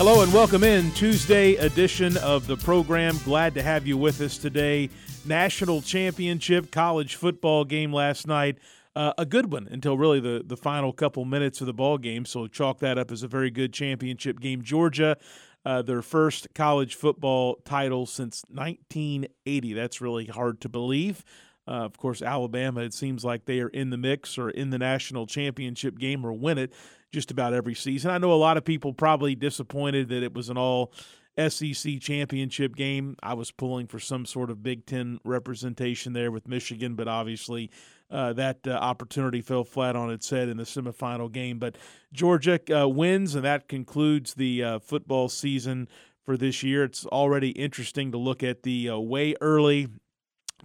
Hello and welcome in Tuesday edition of the program. Glad to have you with us today. National championship college football game last night. Uh, a good one until really the, the final couple minutes of the ball game. So chalk that up as a very good championship game. Georgia, uh, their first college football title since 1980. That's really hard to believe. Uh, of course, Alabama, it seems like they are in the mix or in the national championship game or win it just about every season. I know a lot of people probably disappointed that it was an all SEC championship game. I was pulling for some sort of Big Ten representation there with Michigan, but obviously uh, that uh, opportunity fell flat on its head in the semifinal game. But Georgia uh, wins, and that concludes the uh, football season for this year. It's already interesting to look at the uh, way early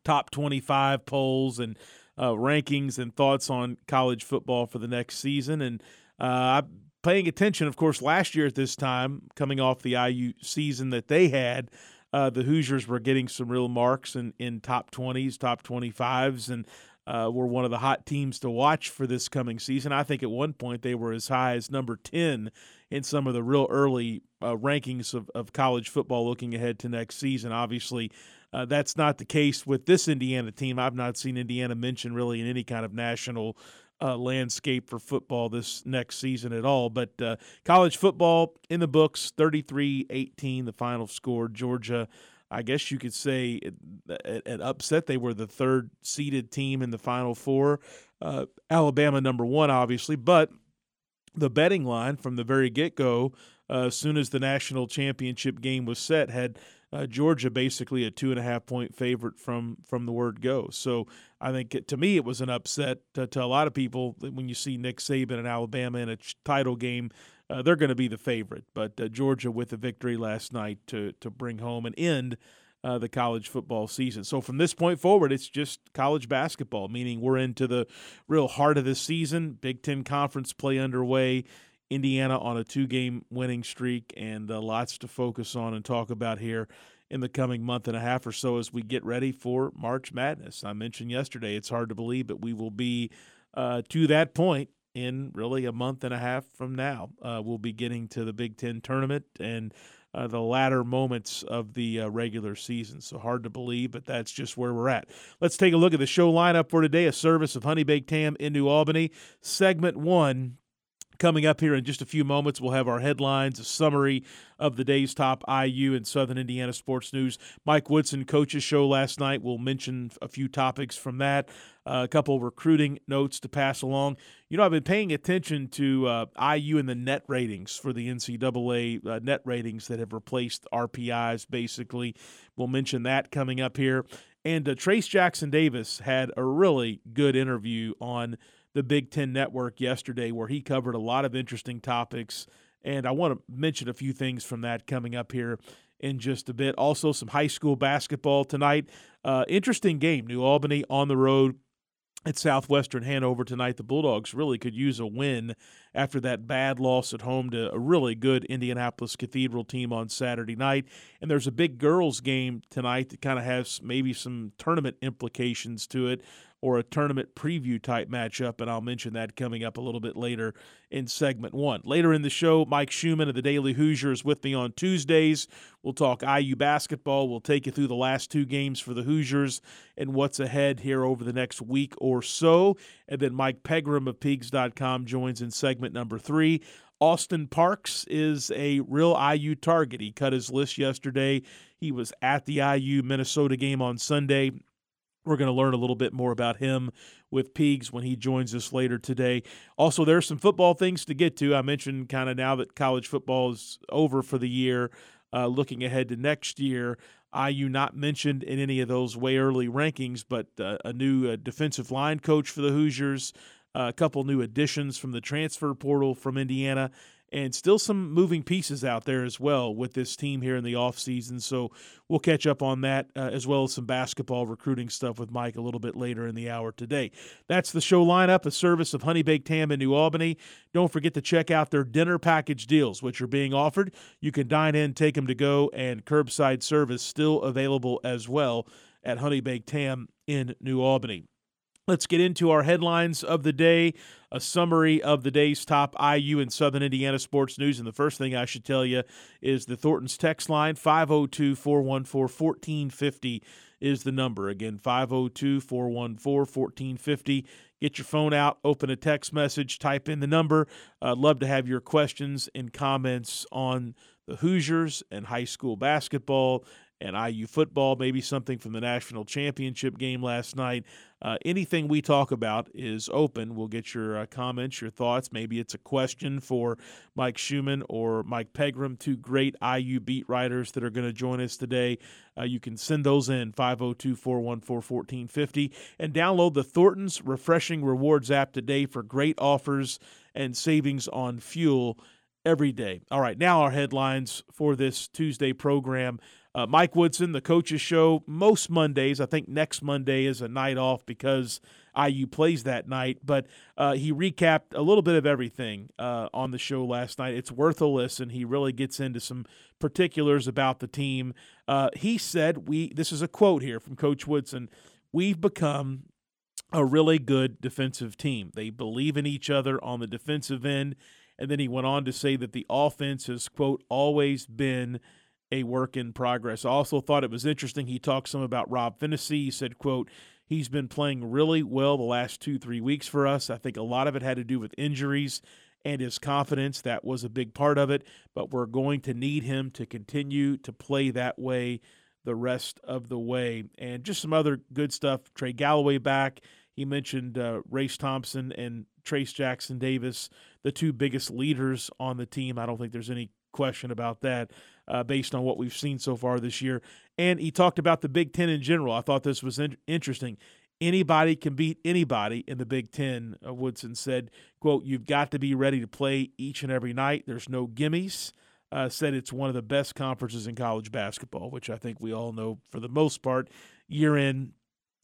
top 25 polls and uh, rankings and thoughts on college football for the next season. And uh, I'm paying attention, of course, last year at this time, coming off the IU season that they had, uh, the Hoosiers were getting some real marks in, in top 20s, top 25s, and uh, were one of the hot teams to watch for this coming season. I think at one point they were as high as number 10 in some of the real early uh, rankings of, of college football looking ahead to next season. Obviously, uh, that's not the case with this Indiana team. I've not seen Indiana mentioned really in any kind of national uh, landscape for football this next season at all. But uh, college football in the books 33 18, the final score. Georgia, I guess you could say, an upset. They were the third seeded team in the final four. Uh, Alabama, number one, obviously. But the betting line from the very get go, uh, as soon as the national championship game was set, had uh, Georgia basically a two and a half point favorite from from the word go. So I think it, to me it was an upset to, to, a lot of people when you see Nick Saban and Alabama in a title game. Uh, they're going to be the favorite, but uh, Georgia with a victory last night to to bring home and end uh, the college football season. So from this point forward, it's just college basketball, meaning we're into the real heart of the season. Big Ten conference play underway. Indiana on a two game winning streak, and uh, lots to focus on and talk about here in the coming month and a half or so as we get ready for March Madness. I mentioned yesterday, it's hard to believe, but we will be uh, to that point in really a month and a half from now. Uh, we'll be getting to the Big Ten tournament and uh, the latter moments of the uh, regular season. So hard to believe, but that's just where we're at. Let's take a look at the show lineup for today. A service of Honey Baked Ham in New Albany. Segment one Coming up here in just a few moments, we'll have our headlines, a summary of the day's top IU and Southern Indiana sports news. Mike Woodson, coach's show last night, we'll mention a few topics from that, uh, a couple recruiting notes to pass along. You know, I've been paying attention to uh, IU and the net ratings for the NCAA uh, net ratings that have replaced RPIs, basically. We'll mention that coming up here. And uh, Trayce Jackson Davis had a really good interview on – the Big Ten Network yesterday, where he covered a lot of interesting topics. And I want to mention a few things from that coming up here in just a bit. Also, some high school basketball tonight. Uh, interesting game. New Albany on the road at Southwestern Hanover tonight. The Bulldogs really could use a win after that bad loss at home to a really good Indianapolis Cathedral team on Saturday night. And there's a big girls game tonight that kind of has maybe some tournament implications to it or a tournament preview type matchup, and I'll mention that coming up a little bit later in segment one. Later in the show, Mike Schumann of the Daily Hoosier is with me on Tuesdays. We'll talk IU basketball. We'll take you through the last two games for the Hoosiers and what's ahead here over the next week or so. And then Mike Pegram of Peegs.com joins in segment number three. Austin Parks is a real IU target. He cut his list yesterday. He was at the IU Minnesota game on Sunday. We're going to learn a little bit more about him with Peegs when he joins us later today. Also, there's some football things to get to. I mentioned kind of now that college football is over for the year, uh, looking ahead to next year. IU not mentioned in any of those way early rankings, but uh, a new uh, defensive line coach for the Hoosiers, uh, a couple new additions from the transfer portal from Indiana, and still some moving pieces out there as well with this team here in the offseason. So we'll catch up on that uh, as well as some basketball recruiting stuff with Mike a little bit later in the hour today. That's the show lineup, a service of Honey Baked Ham in New Albany. Don't forget to check out their dinner package deals, which are being offered. You can dine in, take them to go, and curbside service still available as well at Honey Baked Ham in New Albany. Let's get into our headlines of the day, a summary of the day's top IU and Southern Indiana sports news. And the first thing I should tell you is the Thornton's text line 502 414 1450 is the number. Again, 502 414 1450. Get your phone out, open a text message, type in the number. I'd love to have your questions and comments on the Hoosiers and high school basketball and IU football, maybe something from the national championship game last night. Uh, anything we talk about is open. We'll get your uh, comments, your thoughts. Maybe it's a question for Mike Schumann or Mike Pegram, two great IU beat writers that are going to join us today. Uh, you can send those in 502 414 1450 and download the Thornton's Refreshing Rewards app today for great offers and savings on fuel every day. All right, now our headlines for this Tuesday program. Uh, Mike Woodson, the coaches show most Mondays. I think next Monday is a night off because IU plays that night. But uh, he recapped a little bit of everything uh, on the show last night. It's worth a listen. He really gets into some particulars about the team. Uh, he said, "We." This is a quote here from Coach Woodson. We've become a really good defensive team. They believe in each other on the defensive end. And then he went on to say that the offense has, quote, always been a work in progress. I also thought it was interesting. He talked some about Rob Phinisee. He said, quote, he's been playing really well the last two, three weeks for us. I think a lot of it had to do with injuries and his confidence. That was a big part of it. But we're going to need him to continue to play that way the rest of the way. And just some other good stuff. Trey Galloway back. He mentioned uh, Race Thompson and Trayce Jackson Davis, the two biggest leaders on the team. I don't think there's any question about that uh, based on what we've seen so far this year. And he talked about the Big Ten in general. I thought this was in- interesting. Anybody can beat anybody in the Big Ten, uh, Woodson said, quote, you've got to be ready to play each and every night. There's no gimmies. Uh, said it's one of the best conferences in college basketball, which I think we all know for the most part, year in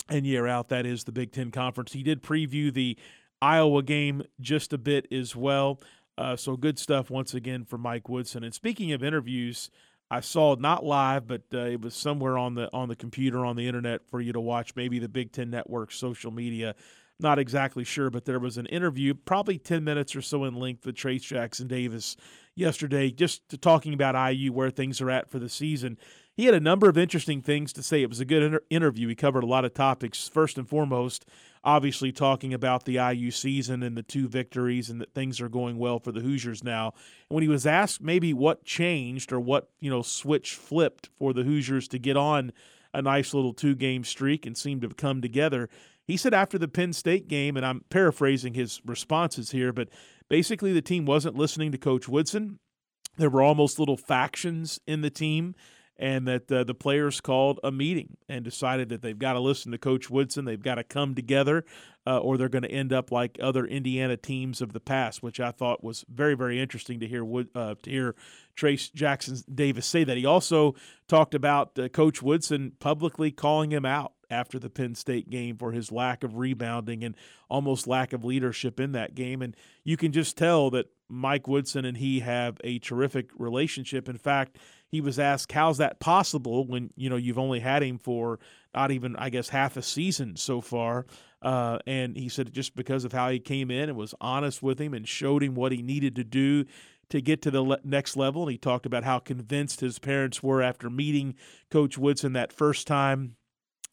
and year out, that is the Big Ten Conference. He did preview the Iowa game just a bit as well. Uh, so good stuff once again for Mike Woodson. And speaking of interviews, I saw not live, but uh, it was somewhere on the on the computer on the internet for you to watch. Maybe the Big Ten Network social media. Not exactly sure, but there was an interview, probably ten minutes or so in length, with Trayce Jackson Davis yesterday, just talking about IU, where things are at for the season. He had a number of interesting things to say. It was a good inter- interview. He covered a lot of topics. First and foremost, obviously talking about the IU season and the two victories and that things are going well for the Hoosiers now. And when he was asked maybe what changed or what, you know, switch flipped for the Hoosiers to get on a nice little two game streak and seem to have come together, he said after the Penn State game, and I'm paraphrasing his responses here, but basically the team wasn't listening to Coach Woodson. There were almost little factions in the team and that uh, the players called a meeting and decided that they've got to listen to Coach Woodson. They've got to come together, uh, or they're going to end up like other Indiana teams of the past, which I thought was very, very interesting to hear. Wood, uh, to hear Trayce Jackson Davis say that. He also talked about uh, Coach Woodson publicly calling him out after the Penn State game for his lack of rebounding and almost lack of leadership in that game. And you can just tell that Mike Woodson and he have a terrific relationship. In fact, he was asked, "How's that possible when you know you've only had him for not even, I guess, half a season so far?" Uh, and he said just because of how he came in and was honest with him and showed him what he needed to do to get to the le- next level. And he talked about how convinced his parents were after meeting Coach Woodson that first time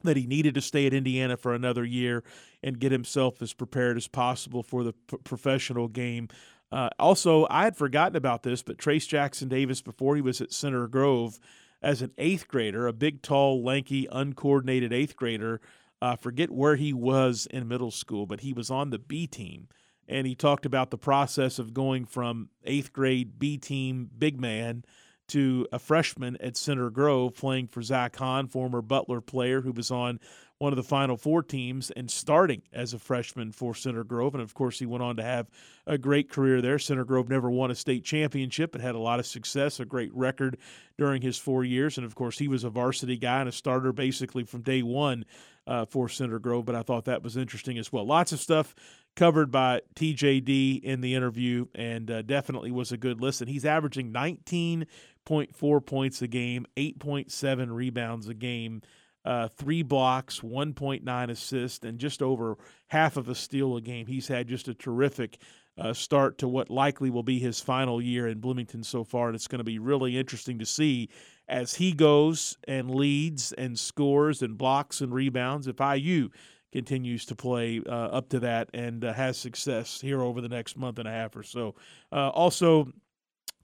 that he needed to stay at Indiana for another year and get himself as prepared as possible for the p- professional game. Uh, also, I had forgotten about this, but Trayce Jackson Davis, before he was at Center Grove as an eighth grader, a big, tall, lanky, uncoordinated eighth grader, uh, forget where he was in middle school, but he was on the B team. And he talked about the process of going from eighth grade B team big man to a freshman at Center Grove playing for Zach Hahn, former Butler player who was on one of the Final Four teams and starting as a freshman for Center Grove. And of course, he went on to have a great career there. Center Grove never won a state championship, but had a lot of success, a great record during his four years. And of course, he was a varsity guy and a starter basically from day one uh, for Center Grove. But I thought that was interesting as well. Lots of stuff covered by TJD in the interview and uh, definitely was a good listen. He's averaging 19.4 points a game, 8.7 rebounds a game uh, three blocks, 1.9 assists, and just over half of a steal a game. He's had just a terrific uh, start to what likely will be his final year in Bloomington so far, and it's going to be really interesting to see as he goes and leads and scores and blocks and rebounds. If IU continues to play uh, up to that and uh, has success here over the next month and a half or so. Uh, also,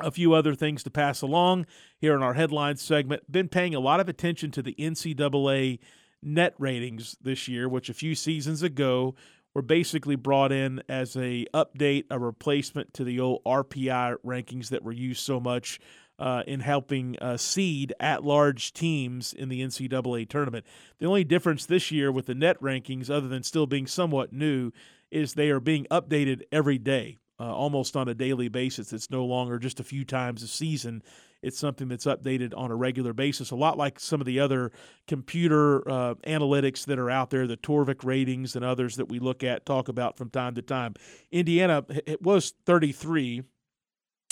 a few other things to pass along here in our headlines segment. Been paying a lot of attention to the NCAA net ratings this year, which a few seasons ago were basically brought in as a update, a replacement to the old RPI rankings that were used so much uh, in helping uh, seed at-large teams in the NCAA tournament. The only difference this year with the net rankings, other than still being somewhat new, is they are being updated every day uh, almost on a daily basis. It's no longer just a few times a season. It's something that's updated on a regular basis, a lot like some of the other computer uh, analytics that are out there, the Torvik ratings and others that we look at, talk about from time to time. Indiana, it was 33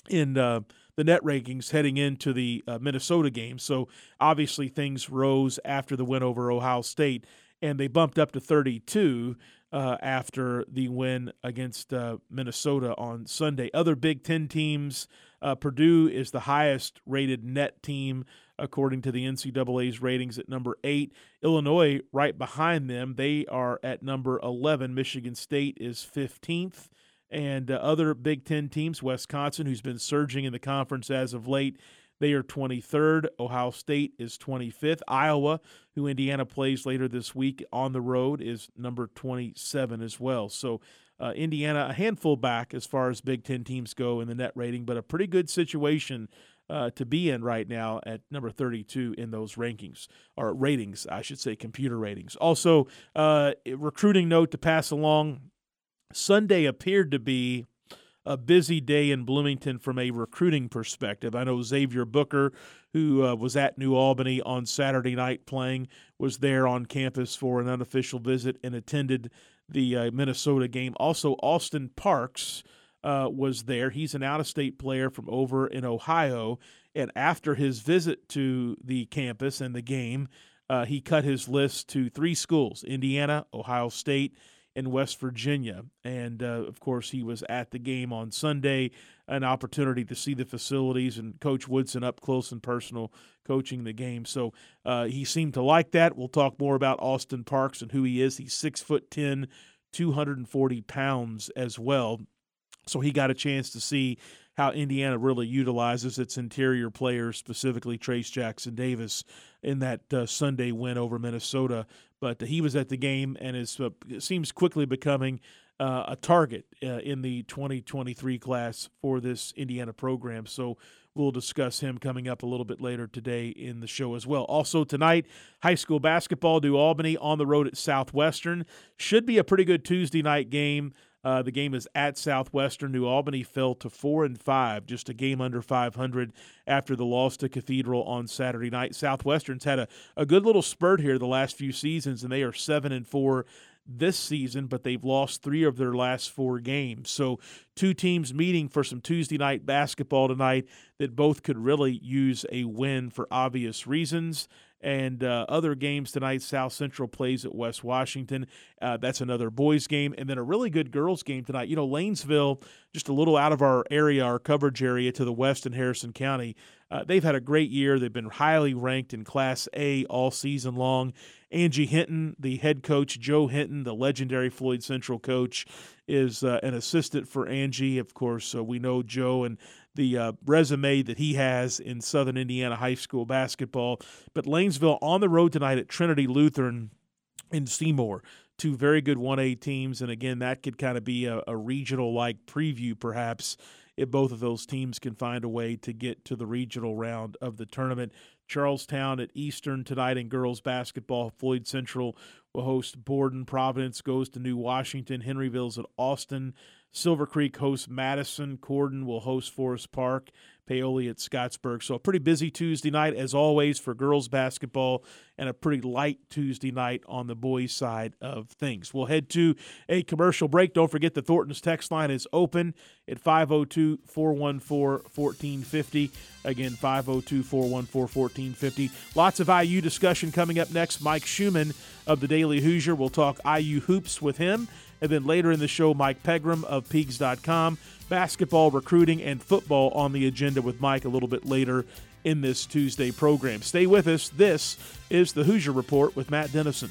in uh, the net rankings heading into the uh, Minnesota game. So obviously things rose after the win over Ohio State, and they bumped up to 32 uh, after the win against uh, Minnesota on Sunday. Other Big Ten teams, uh, Purdue is the highest rated net team according to the NCAA's ratings at number eight. Illinois, right behind them, they are at number 11. Michigan State is 15th. And uh, other Big Ten teams, Wisconsin, who's been surging in the conference as of late, they are 23rd. Ohio State is 25th. Iowa, who Indiana plays later this week on the road, is number 27 as well. So uh, Indiana, a handful back as far as Big Ten teams go in the net rating, but a pretty good situation uh, to be in right now at number 32 in those rankings or ratings, I should say, computer ratings. Also, uh, recruiting note to pass along. Sunday appeared to be a busy day in Bloomington from a recruiting perspective. I know Xavier Booker, who uh, was at New Albany on Saturday night playing, was there on campus for an unofficial visit and attended the uh, Minnesota game. Also, Austin Parks uh, was there. He's an out of state player from over in Ohio. And after his visit to the campus and the game, uh, he cut his list to three schools Indiana, Ohio State, in West Virginia. And uh, of course, he was at the game on Sunday, an opportunity to see the facilities and Coach Woodson up close and personal coaching the game. So uh, he seemed to like that. We'll talk more about Austin Parks and who he is. He's six foot ten, 240 pounds as well. So he got a chance to see how Indiana really utilizes its interior players, specifically Trayce Jackson Davis, in that uh, Sunday win over Minnesota. But he was at the game and is uh, seems quickly becoming uh, a target uh, in the 2023 class for this Indiana program. So we'll discuss him coming up a little bit later today in the show as well. Also tonight, high school basketball, New Albany on the road at Southwestern. Should be a pretty good Tuesday night game. Uh, the game is at Southwestern. New Albany fell to four and five, just a game under 500 after the loss to Cathedral on Saturday night. Southwestern's had a, a good little spurt here the last few seasons, and they are seven and four this season, but they've lost three of their last four games. So, two teams meeting for some Tuesday night basketball tonight that both could really use a win for obvious reasons. And uh, other games tonight. South Central plays at West Washington. Uh, that's another boys game, and then a really good girls game tonight. You know, Lanesville, just a little out of our area, our coverage area to the west in Harrison County. Uh, they've had a great year. They've been highly ranked in Class A all season long. Angie Hinton, the head coach, Joe Hinton, the legendary Floyd Central coach, is uh, an assistant for Angie. Of course, uh, we know Joe and the uh, resume that he has in Southern Indiana high school basketball. But Lanesville on the road tonight at Trinity Lutheran in Seymour. Two very good 1A teams. And again, that could kind of be a, a regional like preview, perhaps, if both of those teams can find a way to get to the regional round of the tournament. Charlestown at Eastern tonight in girls basketball. Floyd Central will host Borden. Providence goes to New Washington. Henryville's at Austin. Silver Creek hosts Madison. Corydon will host Forest Park. Paoli at Scottsburg. So a pretty busy Tuesday night, as always, for girls basketball, and a pretty light Tuesday night on the boys' side of things. We'll head to a commercial break. Don't forget the Thornton's text line is open at 502 414 1450. Again, 502 414 1450. Lots of IU discussion coming up next. Mike Schumann of the Daily Hoosier will talk IU hoops with him. And then later in the show, Mike Pegram of Peegs.com. Basketball, recruiting, and football on the agenda with Mike a little bit later in this Tuesday program. Stay with us. This is the Hoosier Report with Matt Dennison.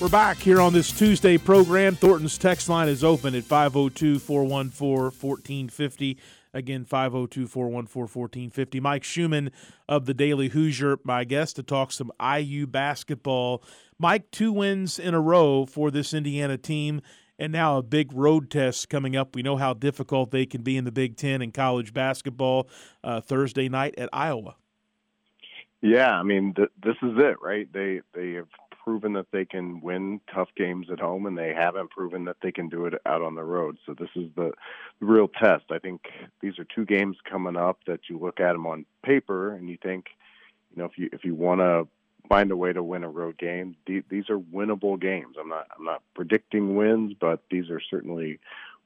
We're back here on this Tuesday program. Thornton's text line is open at 502 414 1450. Again, 502 414 1450. Mike Schumann of the Daily Hoosier, my guest, to talk some IU basketball. Mike, two wins in a row for this Indiana team, and now a big road test coming up. We know how difficult they can be in the Big Ten in college basketball uh, Thursday night at Iowa. Yeah, I mean, th- this is it, right? They they have proven that they can win tough games at home, and they haven't proven that they can do it out on the road. So this is the, real test. I think these are two games coming up that you look at them on paper and you think, you know, if you if you want to find a way to win a road game, these are winnable games. I'm not I'm not predicting wins, but these are certainly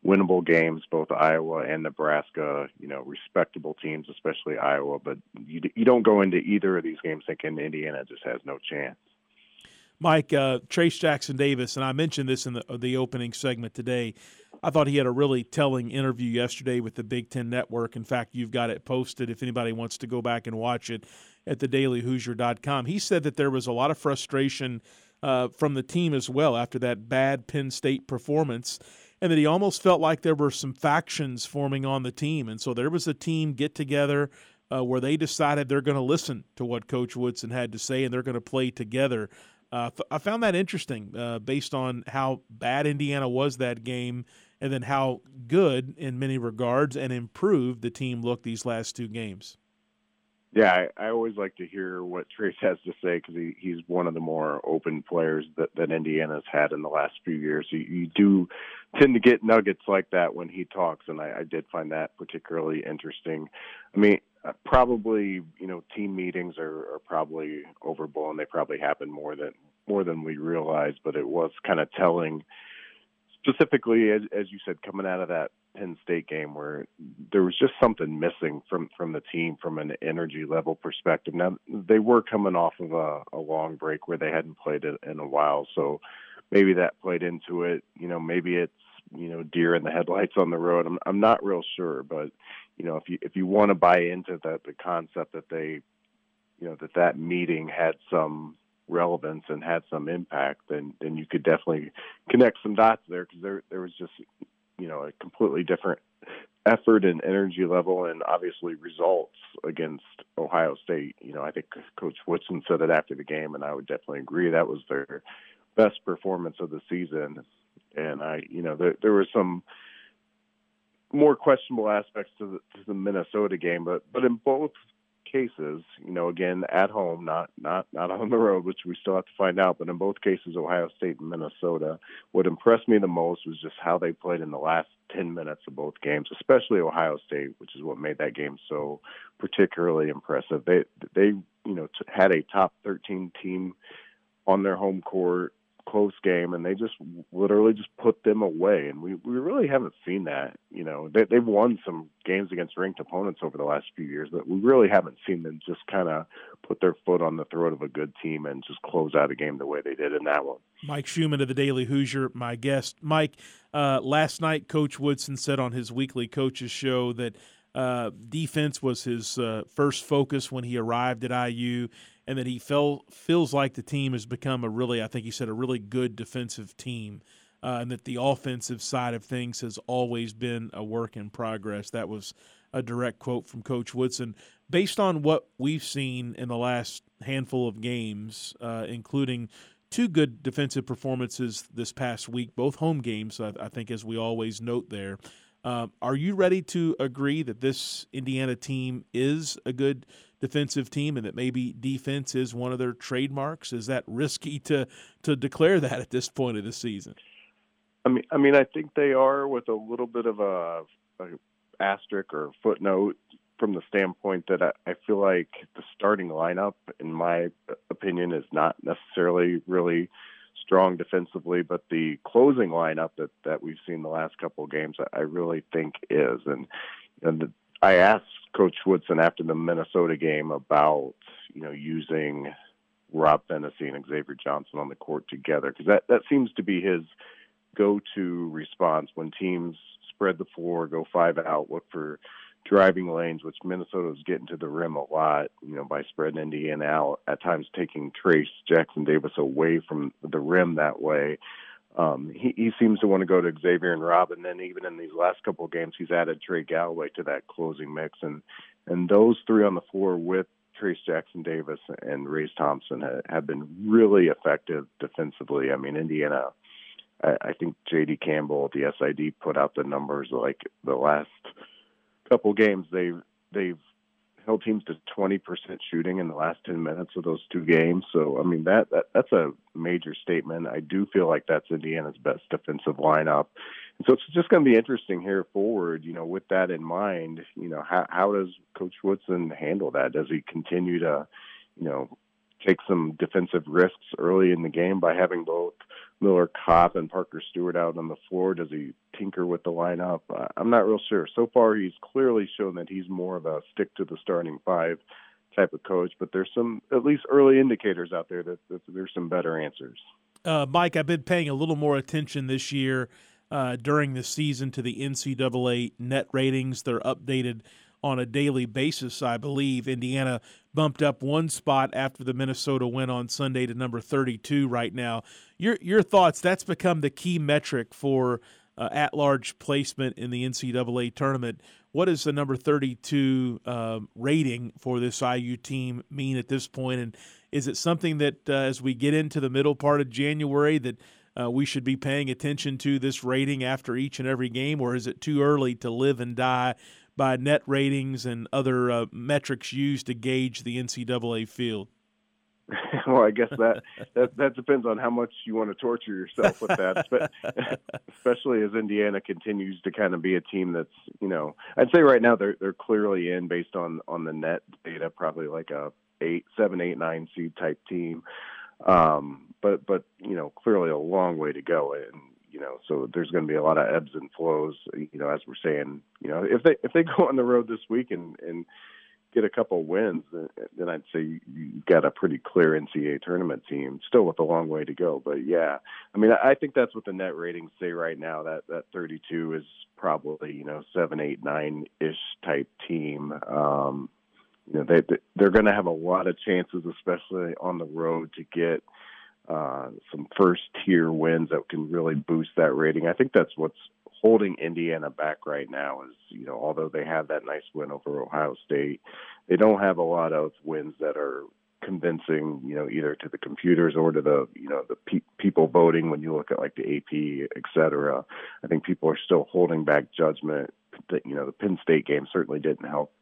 winnable games, both Iowa and Nebraska, you know, respectable teams, especially Iowa. But you, you don't go into either of these games thinking Indiana just has no chance. Mike, uh, Trayce Jackson Davis, and I mentioned this in the, the opening segment today. I thought he had a really telling interview yesterday with the Big Ten Network. In fact, you've got it posted if anybody wants to go back and watch it at thedailyhoosier.com. He said that there was a lot of frustration uh, from the team as well after that bad Penn State performance, and that he almost felt like there were some factions forming on the team. And so there was a team get together uh, where they decided they're going to listen to what Coach Woodson had to say and they're going to play together. Uh, I found that interesting uh, based on how bad Indiana was that game and then how good, in many regards, and improved the team looked these last two games. Yeah, I, I always like to hear what Trayce has to say because he, he's one of the more open players that, that Indiana's had in the last few years. You, you do tend to get nuggets like that when he talks, and I, I did find that particularly interesting. I mean, uh, probably you know team meetings are, are probably overblown. They probably happen more than more than we realize, but it was kind of telling, specifically as as you said, coming out of that Penn State game where there was just something missing from from the team from an energy level perspective. Now they were coming off of a, a long break where they hadn't played it in a while, so maybe that played into it. You know, maybe it's you know deer in the headlights on the road. I'm I'm not real sure, but you know if you if you want to buy into that the concept that they you know that that meeting had some relevance and had some impact, then then you could definitely connect some dots there because there there was just you know a completely different effort and energy level and obviously results against Ohio State. You know, I think Coach Woodson said it after the game, and I would definitely agree that was their best performance of the season. And I, you know, there, there were some more questionable aspects to the, to the Minnesota game, but but in both cases, you know, again at home, not not not on the road, which we still have to find out. But in both cases, Ohio State and Minnesota, what impressed me the most was just how they played in the last ten minutes of both games, especially Ohio State, which is what made that game so particularly impressive. They they you know had a top thirteen team on their home court close game, and they just literally just put them away. And we we really haven't seen that. You know, they, they've won some games against ranked opponents over the last few years, but we really haven't seen them just kind of put their foot on the throat of a good team and just close out a game the way they did in that one. Mike Schumann of the Daily Hoosier, my guest. Mike, uh, last night, Coach Woodson said on his weekly coaches show that. Uh, defense was his uh, first focus when he arrived at IU and that he felt feels like the team has become a really, I think he said, a really good defensive team, uh, and that the offensive side of things has always been a work in progress. That was a direct quote from Coach Woodson. Based on what we've seen in the last handful of games, uh, including two good defensive performances this past week, both home games, I, I think, as we always note there. Uh, are you ready to agree that this Indiana team is a good defensive team and that maybe defense is one of their trademarks? Is that risky to to declare that at this point of the season? I mean, I mean, I think they are with a little bit of a, a asterisk or footnote from the standpoint that I, I feel like the starting lineup, in my opinion, is not necessarily really strong defensively, but the closing lineup that that we've seen the last couple of games, I really think is. And and the, I asked Coach Woodson after the Minnesota game about you know using Rob Phinisee and Xavier Johnson on the court together because that that seems to be his go-to response when teams spread the floor, go five out, look for driving lanes, which Minnesota was getting to the rim a lot, you know, by spreading Indiana out, at times taking Trayce Jackson Davis away from the rim that way. Um, he, he seems to want to go to Xavier and Rob, and then even in these last couple of games, he's added Trey Galloway to that closing mix, and and those three on the floor with Trayce Jackson Davis and Race Thompson have, have been really effective defensively. I mean, Indiana. I, I think J.D. Campbell the SID put out the numbers like the last couple games they've they've held teams to 20% shooting in the last 10 minutes of those two games. So I mean that, that that's a major statement. I do feel like that's Indiana's best defensive lineup. And so it's just going to be interesting here forward, you know, with that in mind, you know, how how does coach Woodson handle that? Does he continue to, you know, take some defensive risks early in the game by having both Miller Kopp and Parker Stewart out on the floor? Does he tinker with the lineup? Uh, I'm not real sure. So far, he's clearly shown that he's more of a stick to the starting five type of coach, but there's some at least early indicators out there that, that there's some better answers. Uh, Mike, I've been paying a little more attention this year uh, during the season to the NCAA net ratings. They're updated on a daily basis, I believe. Indiana bumped up one spot after the Minnesota win on Sunday to number 32 right now. Your your thoughts? That's become the key metric for uh, at-large placement in the NCAA tournament. What does the number 32 uh, rating for this IU team mean at this point? And is it something that, uh, as we get into the middle part of January, that uh, we should be paying attention to this rating after each and every game, or is it too early to live and die by net ratings and other uh, metrics used to gauge the NCAA field? well, I guess that, that that depends on how much you want to torture yourself with that, but especially as Indiana continues to kind of be a team that's, you know, I'd say right now they're they're clearly in based on on the net data, probably like a eight, seven, eight, nine seed type team. Um, but but you know, clearly a long way to go, and you know, so there's going to be a lot of ebbs and flows. You know, as we're saying, you know, if they if they go on the road this week and and get a couple wins, then I'd say you got a pretty clear NCAA tournament team. Still with a long way to go, but yeah, I mean, I think that's what the net ratings say right now. That that 32 is probably you know seven, eight, nine ish type team. Um, you know, they they're going to have a lot of chances, especially on the road, to get uh, some first tier wins that can really boost that rating. I think that's what's holding Indiana back right now is, you know, although they have that nice win over Ohio State, they don't have a lot of wins that are convincing, you know, either to the computers or to the, you know, the pe- people voting when you look at like the AP, et cetera. I think people are still holding back judgment you know the Penn State game certainly didn't help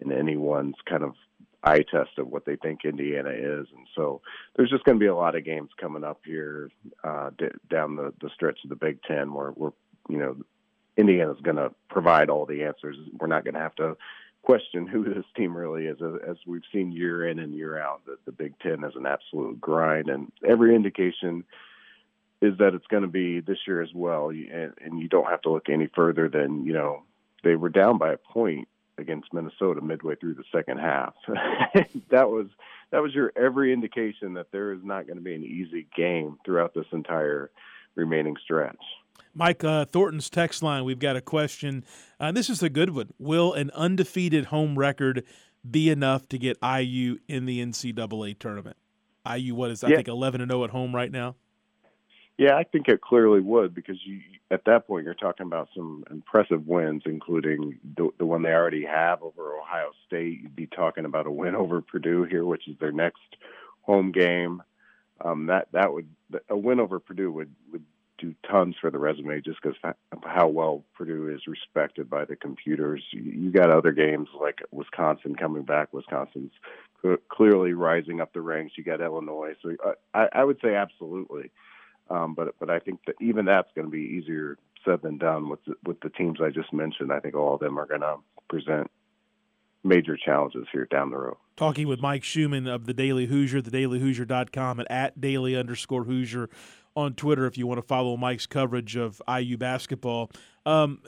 in anyone's kind of eye test of what they think Indiana is, and so there's just going to be a lot of games coming up here uh, d- down the, the stretch of the Big Ten where we're you know Indiana's going to provide all the answers. We're not going to have to question who this team really is, as we've seen year in and year out. That the Big Ten is an absolute grind, and every indication is that it's going to be this year as well. And, and you don't have to look any further than you know they were down by a point against Minnesota midway through the second half. that was that was your every indication that there is not going to be an easy game throughout this entire remaining stretch. Mike uh, Thornton's text line. We've got a question. Uh, this is a good one. Will an undefeated home record be enough to get IU in the NCAA tournament? IU, what is I yeah. think eleven and zero oh at home right now. Yeah, I think it clearly would because you at that point you're talking about some impressive wins, including the, the one they already have over Ohio State. You'd be talking about a win over Purdue here, which is their next home game. Um, that that would a win over Purdue would would do tons for the resume just because how well Purdue is respected by the computers. You got other games like Wisconsin coming back. Wisconsin's clearly rising up the ranks. You got Illinois, so uh, I, I would say absolutely. Um, but but I think that even that's going to be easier said than done with the, with the teams I just mentioned. I think all of them are going to present major challenges here down the road. Talking with Mike Schumann of the Daily Hoosier, thedailyhoosier.com, and at daily underscore Hoosier on Twitter if you want to follow Mike's coverage of IU basketball. Um,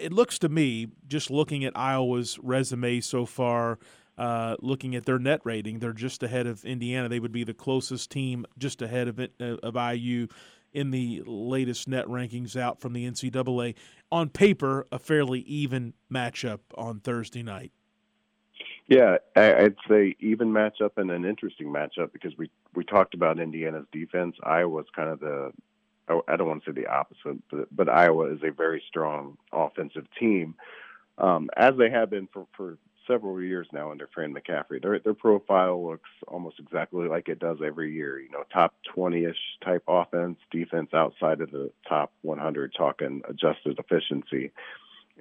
it looks to me, just looking at Iowa's resume so far, uh, looking at their net rating, they're just ahead of Indiana. They would be the closest team, just ahead of it, uh, of IU in the latest net rankings out from the NCAA. On paper, a fairly even matchup on Thursday night. Yeah, I'd say even matchup and an interesting matchup because we we talked about Indiana's defense. Iowa's kind of the I don't want to say the opposite, but, but Iowa is a very strong offensive team, um, as they have been for, for several years now under Fran McCaffery. Their their profile looks almost exactly like it does every year. You know, top 20ish type offense, defense outside of the top 100, talking adjusted efficiency.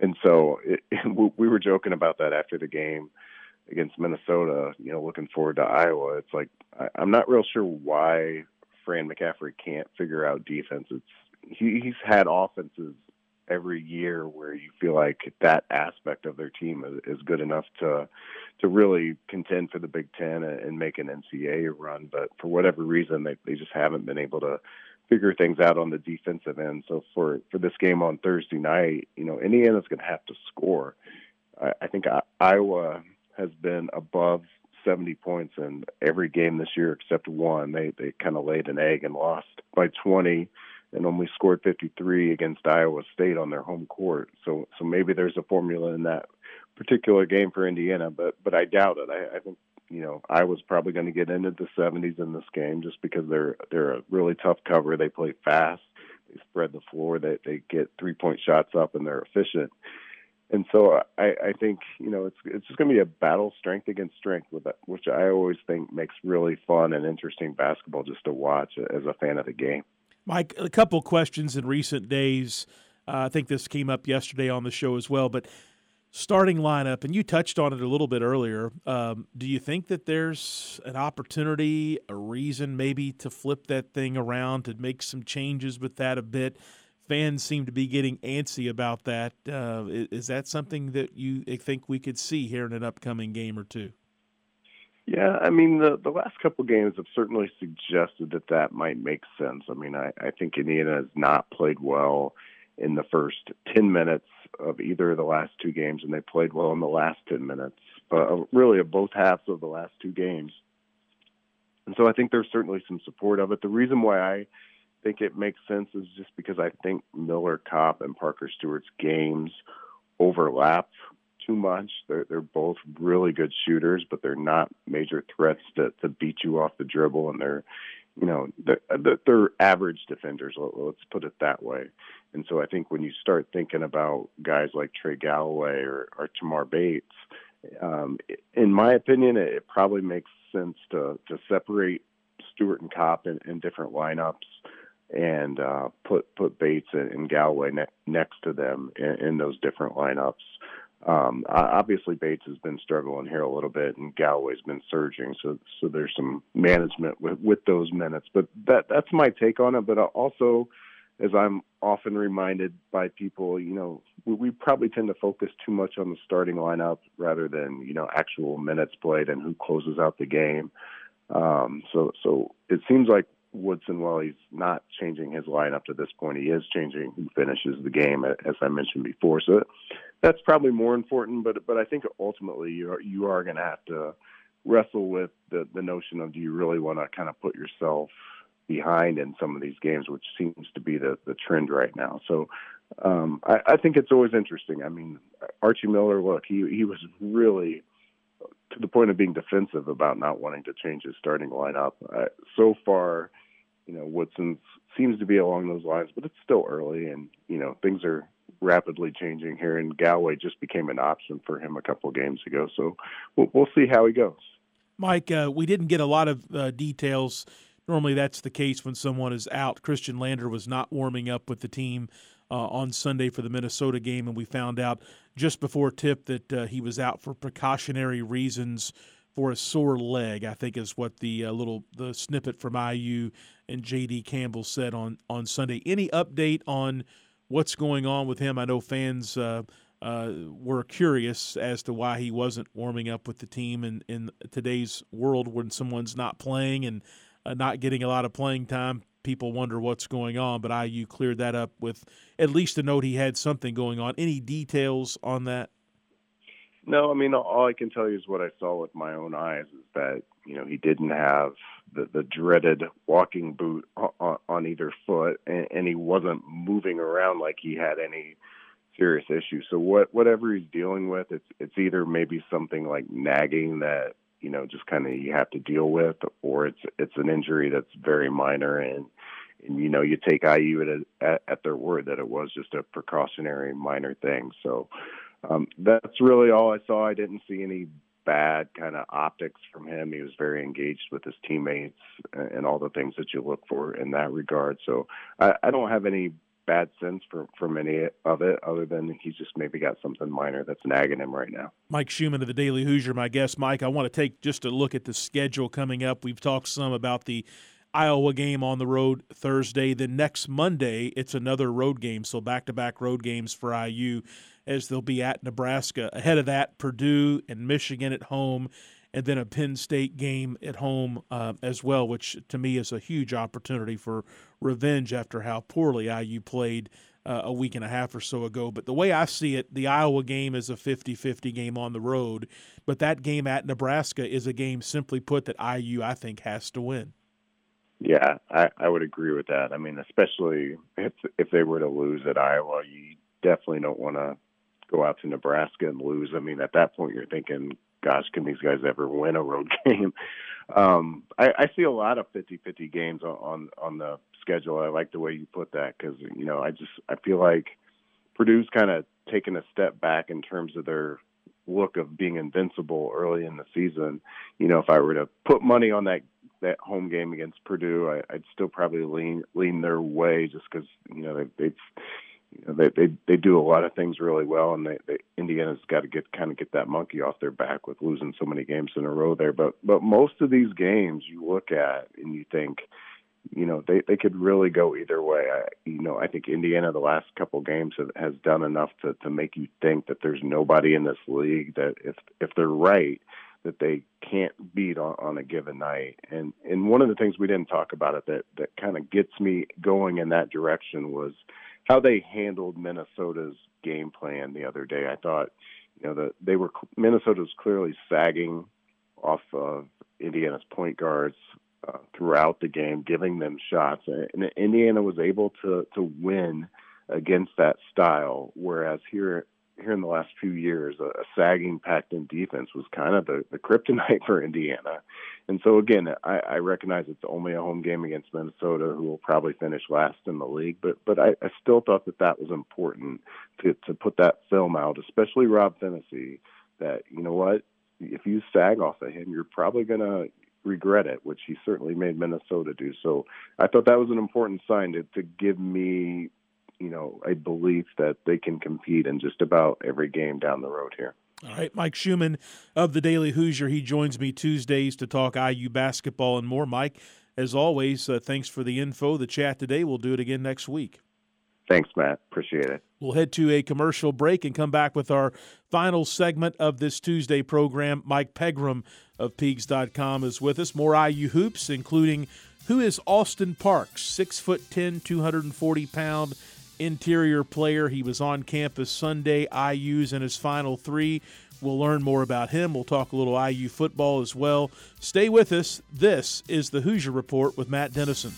And so it, we were joking about that after the game against Minnesota. You know, looking forward to Iowa. It's like I, I'm not real sure why Fran McCaffery can't figure out defense. It's he, he's had offenses every year where you feel like that aspect of their team is, is good enough to to really contend for the Big Ten and, and make an NCAA run. But for whatever reason, they they just haven't been able to figure things out on the defensive end. So for for this game on Thursday night, you know, Indiana's going to have to score. I, I think I, Iowa has been above 70 points in every game this year except one. They they kind of laid an egg and lost by 20 and only scored 53 against Iowa State on their home court. So so maybe there's a formula in that particular game for Indiana, but but I doubt it. I, I think you know I was probably going to get into the 70s in this game just because they're they're a really tough cover. They play fast, they spread the floor, they they get three point shots up, and they're efficient. And so I, I think you know it's it's just going to be a battle strength against strength with which I always think makes really fun and interesting basketball just to watch as a fan of the game. Mike, a couple questions in recent days. Uh, I think this came up yesterday on the show as well, but starting lineup, and you touched on it a little bit earlier. Um, do you think that there's an opportunity, a reason maybe to flip that thing around, to make some changes with that a bit? Fans seem to be getting antsy about that. Uh, is that something that you think we could see here in an upcoming game or two? Yeah, I mean the the last couple games have certainly suggested that that might make sense. I mean, I, I think Indiana has not played well in the first ten minutes of either of the last two games, and they played well in the last ten minutes, uh, really of both halves of the last two games. And so I think there's certainly some support of it. The reason why I think it makes sense is just because I think Miller Kopp and Parker Stewart's games overlap too much. They're they're both really good shooters, but they're not major threats to to beat you off the dribble, and they're you know they're, they're average defenders. Let's put it that way. And so I think when you start thinking about guys like Trey Galloway or, or Tamar Bates, um, in my opinion, it probably makes sense to to separate Stewart and Kopp in, in different lineups and uh, put put Bates and, and Galloway ne- next to them in, in, those different lineups Um, obviously, Bates has been struggling here a little bit, and Galloway's been surging. So, so there's some management with with those minutes. But that that's my take on it. But also, as I'm often reminded by people, you know, we, we probably tend to focus too much on the starting lineup rather than you know actual minutes played and who closes out the game. Um, so, so it seems like Woodson, while he's not changing his lineup to this point, he is changing who finishes the game, as I mentioned before. So that's probably more important. But but I think ultimately you are you are going to have to wrestle with the the notion of do you really want to kind of put yourself behind in some of these games, which seems to be the the trend right now. So um, I, I think it's always interesting. I mean, Archie Miller, look, he he was really to the point of being defensive about not wanting to change his starting lineup. Uh, so far, you know, Woodson seems to be along those lines, but it's still early, and you know, things are rapidly changing here. And Galloway just became an option for him a couple of games ago, so we'll, we'll see how he goes. Mike, uh, we didn't get a lot of uh, details. Normally, that's the case when someone is out. Khristian Lander was not warming up with the team uh, on Sunday for the Minnesota game, and we found out just before tip that uh, he was out for precautionary reasons for a sore leg. I think is what the uh, little the snippet from IU and JD Campbell said on on Sunday. Any update on what's going on with him? I know fans. Uh, uh, were curious as to why he wasn't warming up with the team in, in today's world when someone's not playing and uh, not getting a lot of playing time people wonder what's going on, but IU cleared that up with at least a note he had something going on. Any details on that? No, I mean all I can tell you is what I saw with my own eyes is that you know he didn't have the, the dreaded walking boot on, on either foot, and, and he wasn't moving around like he had any serious issue. So what whatever he's dealing with, it's it's either maybe something like nagging that you know just kind of you have to deal with, or it's it's an injury that's very minor and and you know you take IU at, at, at their word that it was just a precautionary minor thing. So um, that's really all I saw. I didn't see any bad kind of optics from him. He was very engaged with his teammates and all the things that you look for in that regard. So I, I don't have any bad sense for, from any of it, other than he's just maybe got something minor that's nagging him right now. Mike Schumann of the Daily Hoosier, my guest. Mike, I want to take just a look at the schedule coming up. We've talked some about the Iowa game on the road Thursday. Then next Monday, it's another road game. So back to back road games for IU as they'll be at Nebraska. Ahead of that, Purdue and Michigan at home and then a Penn State game at home uh, as well, which to me is a huge opportunity for revenge after how poorly IU played uh, a week and a half or so ago. But the way I see it, the Iowa game is a 50 50 game on the road, but that game at Nebraska is a game, simply put, that IU, I think, has to win. Yeah, I, I would agree with that. I mean, especially if if they were to lose at Iowa, you definitely don't want to go out to Nebraska and lose. I mean, at that point, you're thinking, gosh, can these guys ever win a road game? Um, I, I see a lot of 50-50 games on, on the schedule. I like the way you put that because you know I just I feel like Purdue's kind of taken a step back in terms of their look of being invincible early in the season. You know, if I were to put money on that that home game against Purdue, I, I'd still probably lean lean their way just because you know they, they've you know, they they they do a lot of things really well, and they, they Indiana's got to get kind of get that monkey off their back with losing so many games in a row there. But but most of these games you look at and you think, you know, they they could really go either way. I, you know, I think Indiana the last couple games have, has done enough to to make you think that there's nobody in this league that if if they're right that they can't beat on, on a given night. And and one of the things we didn't talk about it that that kind of gets me going in that direction was how they handled Minnesota's game plan the other day. I thought, you know, that they were Minnesota was clearly sagging off of Indiana's point guards uh, throughout the game, giving them shots, and Indiana was able to to win against that style. Whereas here here in the last few years, a, a sagging packed-in defense was kind of the, the kryptonite for Indiana. And so again, I, I recognize it's only a home game against Minnesota, who will probably finish last in the league. But but I, I still thought that that was important to to put that film out, especially Rob Phinisee. That you know what, if you sag off of him, you're probably gonna regret it, which he certainly made Minnesota do. So I thought that was an important sign to, to give me you know a belief that they can compete in just about every game down the road here. All right, Mike Schumann of the Daily Hoosier. He joins me Tuesdays to talk IU basketball and more. Mike, as always, uh, thanks for the info, the chat today. We'll do it again next week. Thanks, Matt. Appreciate it. We'll head to a commercial break and come back with our final segment of this Tuesday program. Mike Pegram of Peegs.com is with us. More IU hoops, including who is Austin Parks, six foot ten, 240 pound interior player. He was on campus Sunday. IU's in his final three. We'll learn more about him. We'll talk a little IU football as well. Stay with us. This is the Hoosier Report with Matt Dennison.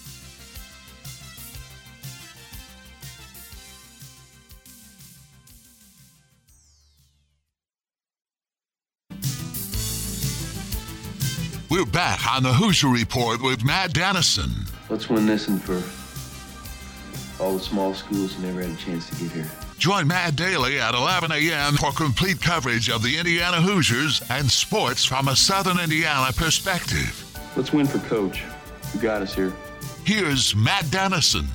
We're back on the Hoosier Report with Matt Dennison. Let's win this and for all the small schools never had a chance to get here. Join Matt Daly at 11 a.m. for complete coverage of the Indiana Hoosiers and sports from a Southern Indiana perspective. Let's win for Coach, who got us here. Here's Matt Dennison.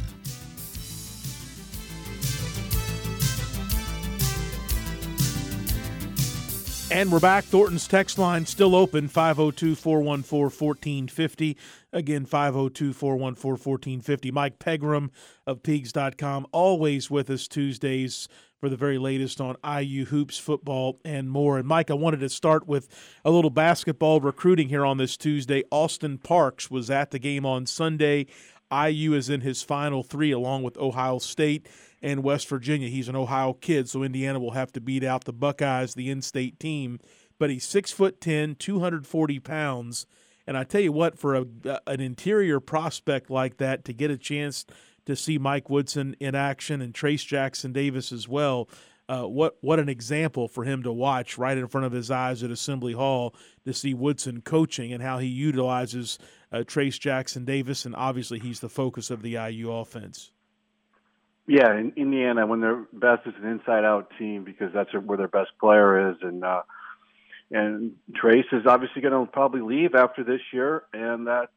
And we're back. Thornton's text line still open 502 414 1450. Again, 502 414 1450. Mike Pegram of Peegs.com, always with us Tuesdays for the very latest on IU hoops, football, and more. And Mike, I wanted to start with a little basketball recruiting here on this Tuesday. Austin Parks was at the game on Sunday. IU is in his final three along with Ohio State and West Virginia. He's an Ohio kid, so Indiana will have to beat out the Buckeyes, the in-state team. But he's six foot ten, 240 pounds, and I tell you what, for a, an interior prospect like that to get a chance to see Mike Woodson in action and Trayce Jackson Davis as well. Uh, what what an example for him to watch right in front of his eyes at Assembly Hall to see Woodson coaching and how he utilizes uh, Trayce Jackson Davis, and obviously he's the focus of the IU offense. Yeah, in Indiana, when they're best is an inside-out team because that's where their best player is, and uh, and Trayce is obviously going to probably leave after this year, and that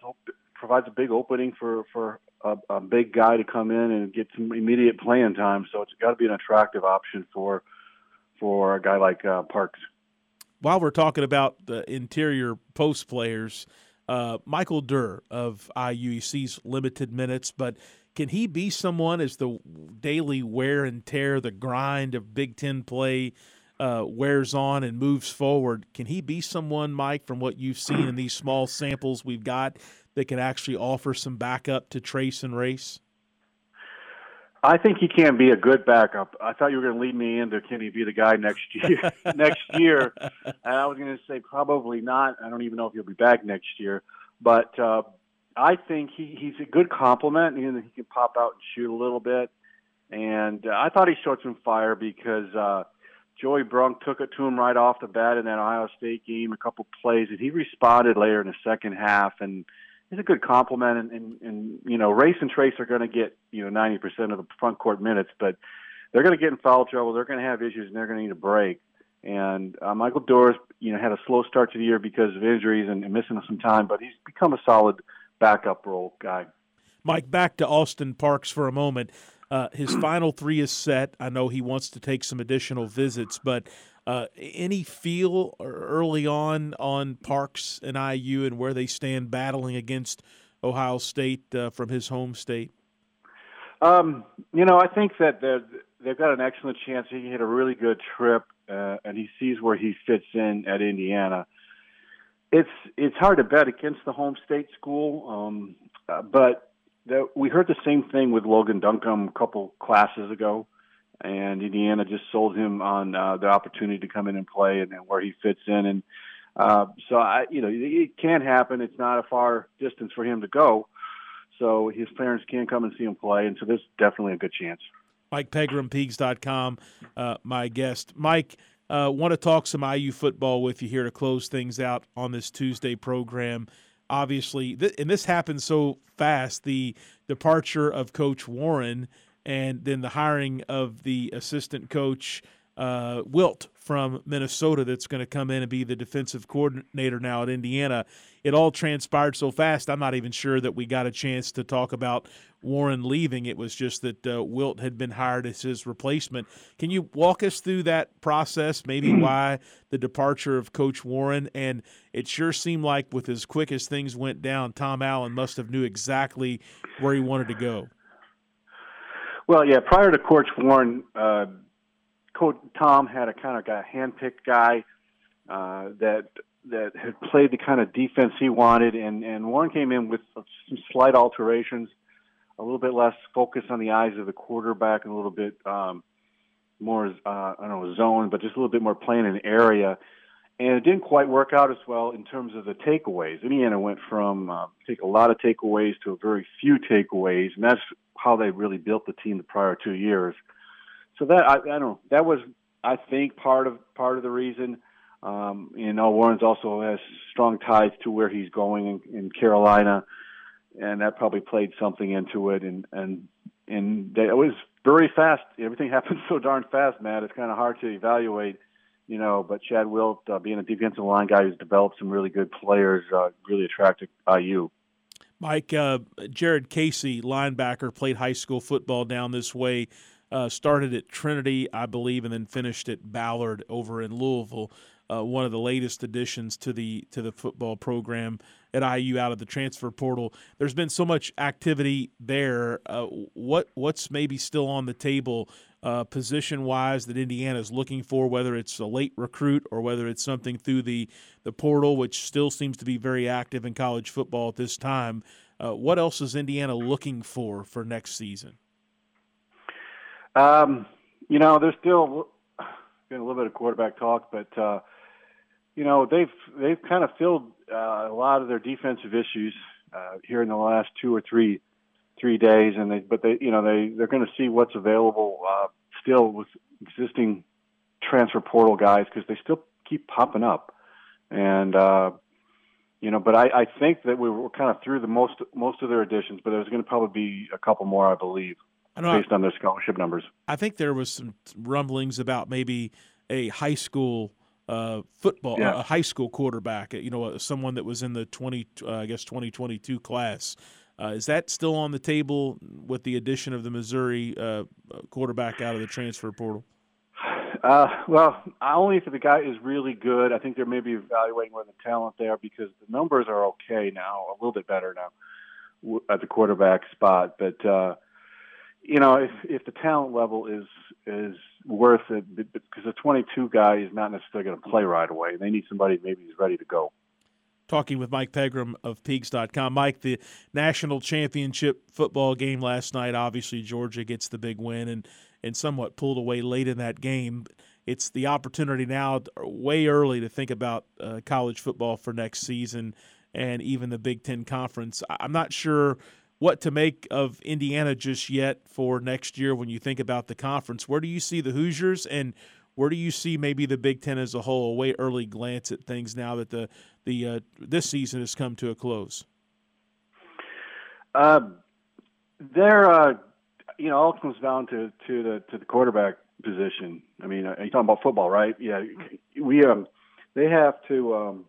provides a big opening for for a, a big guy to come in and get some immediate playing time. So it's got to be an attractive option for for a guy like uh, Parks. While we're talking about the interior post players, uh, Michael Durr of IU he sees limited minutes, but can he be someone as the daily wear and tear, the grind of Big Ten play uh, wears on and moves forward? Can he be someone, Mike, from what you've seen in these small samples we've got, that can actually offer some backup to Trayce and Race? I think he can be a good backup. I thought you were going to lead me into can he be the guy next year? next year, and I was going to say probably not. I don't even know if he'll be back next year. But uh, I think he, he's a good compliment. Know, he can pop out and shoot a little bit. And uh, I thought he showed some fire because uh, Joey Brunk took it to him right off the bat in that Ohio State game, a couple plays, and he responded later in the second half. And he's a good compliment. And, and, and you know, Race and Trayce are going to get you know 90% of the front court minutes, but they're going to get in foul trouble. They're going to have issues, and they're going to need a break. And uh, Michael Doris, you know, had a slow start to the year because of injuries and, and missing some time, but he's become a solid – backup role guy. Mike, back to Austin Parks for a moment. Uh, his final three is set. I know he wants to take some additional visits, but uh, any feel early on on Parks and IU and where they stand battling against Ohio State uh, from his home state? Um, you know, I think that they've got an excellent chance. He had a really good trip, uh, and he sees where he fits in at Indiana it's it's hard to bet against the home state school, um, uh, but the, we heard the same thing with Logan Duncomb a couple classes ago, and Indiana just sold him on uh, the opportunity to come in and play and, and where he fits in. And uh, so I, you know, it can happen. It's not a far distance for him to go, so his parents can come and see him play, and so there's definitely a good chance. Mike Pegram, Peegs.com, uh, my guest. Mike, uh, Want to talk some IU football with you here to close things out on this Tuesday program. Obviously, th- and this happened so fast the departure of Coach Warren and then the hiring of the assistant coach uh, Wilt from Minnesota that's going to come in and be the defensive coordinator now at Indiana. It all transpired so fast, I'm not even sure that we got a chance to talk about Warren leaving. It was just that uh, Wilt had been hired as his replacement. Can you walk us through that process, maybe why the departure of Coach Warren? And it sure seemed like, with as quick as things went down, Tom Allen must have knew exactly where he wanted to go. Well, yeah, prior to Coach Warren, uh, Coach Tom had a kind of a handpicked guy uh, that that had played the kind of defense he wanted, and and Warren came in with some slight alterations, a little bit less focus on the eyes of the quarterback, and a little bit um, more uh, I don't know zone, but just a little bit more playing an area. And it didn't quite work out as well in terms of the takeaways. Indiana went from uh, take a lot of takeaways to a very few takeaways, and that's how they really built the team the prior two years so that I, I don't know. That was, I think, part of part of the reason. Um, you know, Warren's also has strong ties to where he's going in, in Carolina, and that probably played something into it. And and and they, it was very fast. Everything happened so darn fast, Matt. It's kind of hard to evaluate. You know, but Chad Wilt, uh, being a defensive line guy who's developed some really good players, uh, really attracted IU. Mike, uh, Jared Casey, linebacker, played high school football down this way. Uh, started at Trinity, I believe, and then finished at Ballard over in Louisville. Uh, one of the latest additions to the to the football program at IU out of the transfer portal. There's been so much activity there. Uh, what what's maybe still on the table uh, position wise that Indiana is looking for, whether it's a late recruit or whether it's something through the the portal, which still seems to be very active in college football at this time. Uh, what else is Indiana looking for for next season? Um, you know, there's still been a little bit of quarterback talk, but uh, you know they've they've kind of filled uh, a lot of their defensive issues uh, here in the last two or three three days, and they but they you know they they're going to see what's available uh, still with existing transfer portal guys because they still keep popping up, and uh, you know, but I, I think that we were kind of through the most most of their additions, but there's going to probably be a couple more, I believe based on their scholarship numbers. I think there was some rumblings about maybe a high school uh, football, yeah. a high school quarterback. You know, someone that was in the twenty, uh, I guess, twenty twenty two class. Uh, is that still on the table with the addition of the Missouri uh, quarterback out of the transfer portal? Uh, well, only if the guy is really good. I think they're maybe evaluating where the talent there because the numbers are okay now, a little bit better now at the quarterback spot. But uh, you know, if if the talent level is is worth it, because a 22 guy is not necessarily going to play right away. They need somebody maybe who's ready to go. Talking with Mike Pegram of Peegs.com. Mike, the national championship football game last night, obviously Georgia gets the big win and, and somewhat pulled away late in that game. It's the opportunity now, way early, to think about uh, college football for next season and even the Big Ten Conference. I'm not sure – what to make of Indiana just yet for next year when you think about the conference. Where do you see the Hoosiers and where do you see maybe the Big Ten as a whole? A way early glance at things now that the the uh, this season has come to a close. Uh, there, uh, you know, all comes down to to the to the quarterback position. I mean, are you talking about football, right? Yeah, we um, they have to um,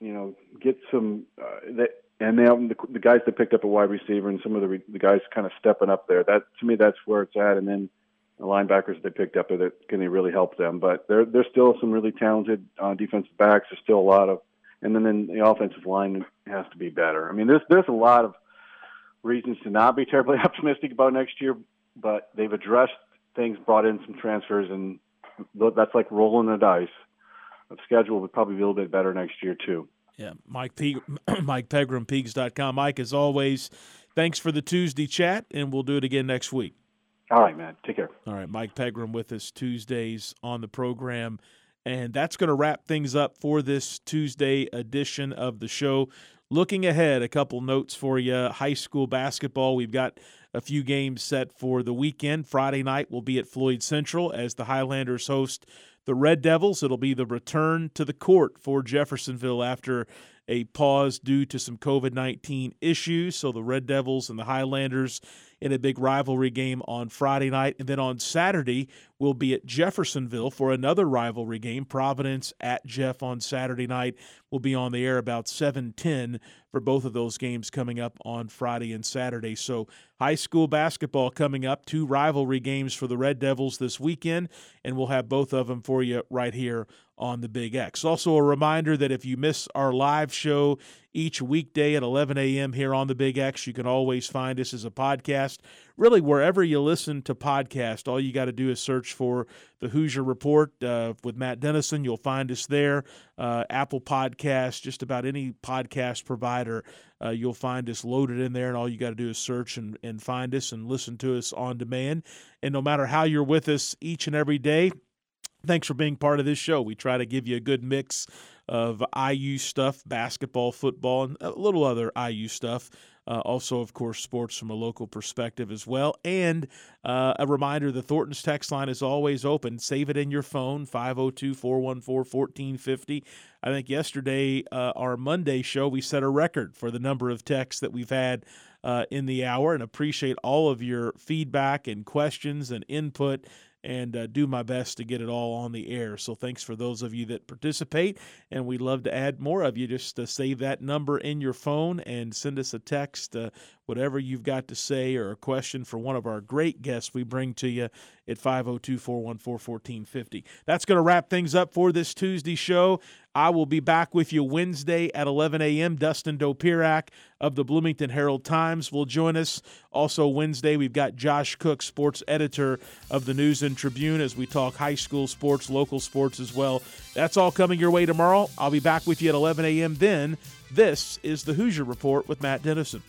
you know, get some uh, that and now the, the guys that picked up a wide receiver and some of the the guys kind of stepping up there. That to me, that's where it's at. And then the linebackers they picked up, that can they really help them? But there there's still some really talented uh, defensive backs. There's still a lot of, and then, then the offensive line has to be better. I mean, there's there's a lot of reasons to not be terribly optimistic about next year, but they've addressed things, brought in some transfers, and that's like rolling the dice. The schedule would probably be a little bit better next year too. Yeah, Mike P- Mike Pegram, Peegs.com. Mike, as always, thanks for the Tuesday chat, and we'll do it again next week. All right, man. Take care. All right, Mike Pegram with us Tuesdays on the program. And that's going to wrap things up for this Tuesday edition of the show. Looking ahead, a couple notes for you. High school basketball, we've got a few games set for the weekend. Friday night will be at Floyd Central as the Highlanders host the Red Devils. It'll be the return to the court for Jeffersonville after a pause due to some COVID 19 issues. So the Red Devils and the Highlanders in a big rivalry game on Friday night. And then on Saturday, we'll be at Jeffersonville for another rivalry game. Providence at Jeff on Saturday night. We'll be on the air about 710 for both of those games coming up on Friday and Saturday. So high school basketball coming up, two rivalry games for the Red Devils this weekend, and we'll have both of them for you right here on the Big X. Also, a reminder that if you miss our live show each weekday at 11 a.m. here on the Big X, you can always find us as a podcast. Really, wherever you listen to podcast, all you got to do is search for the Hoosier Report uh, with Matt Dennison. You'll find us there. Uh, Apple Podcast, just about any podcast provider, uh, you'll find us loaded in there, and all you got to do is search and, and find us and listen to us on demand. And no matter how you're with us each and every day, thanks for being part of this show. We try to give you a good mix of IU stuff, basketball, football, and a little other IU stuff. Uh, also, of course, sports from a local perspective as well. And uh, a reminder the Thornton's text line is always open. Save it in your phone, 502 414 1450. I think yesterday, uh, our Monday show, we set a record for the number of texts that we've had uh, in the hour and appreciate all of your feedback and questions and input and uh, do my best to get it all on the air. So thanks for those of you that participate, and we'd love to add more of you. Just uh, save that number in your phone and send us a text, uh, whatever you've got to say or a question for one of our great guests we bring to you at 502 414 1450. That's going to wrap things up for this Tuesday show. I will be back with you Wednesday at 11 a.m. Dustin Dopirak of the Bloomington Herald Times will join us. Also, Wednesday, we've got Josh Cook, sports editor of the News and Tribune, as we talk high school sports, local sports as well. That's all coming your way tomorrow. I'll be back with you at 11 a.m. Then, this is the Hoosier Report with Matt Dennison.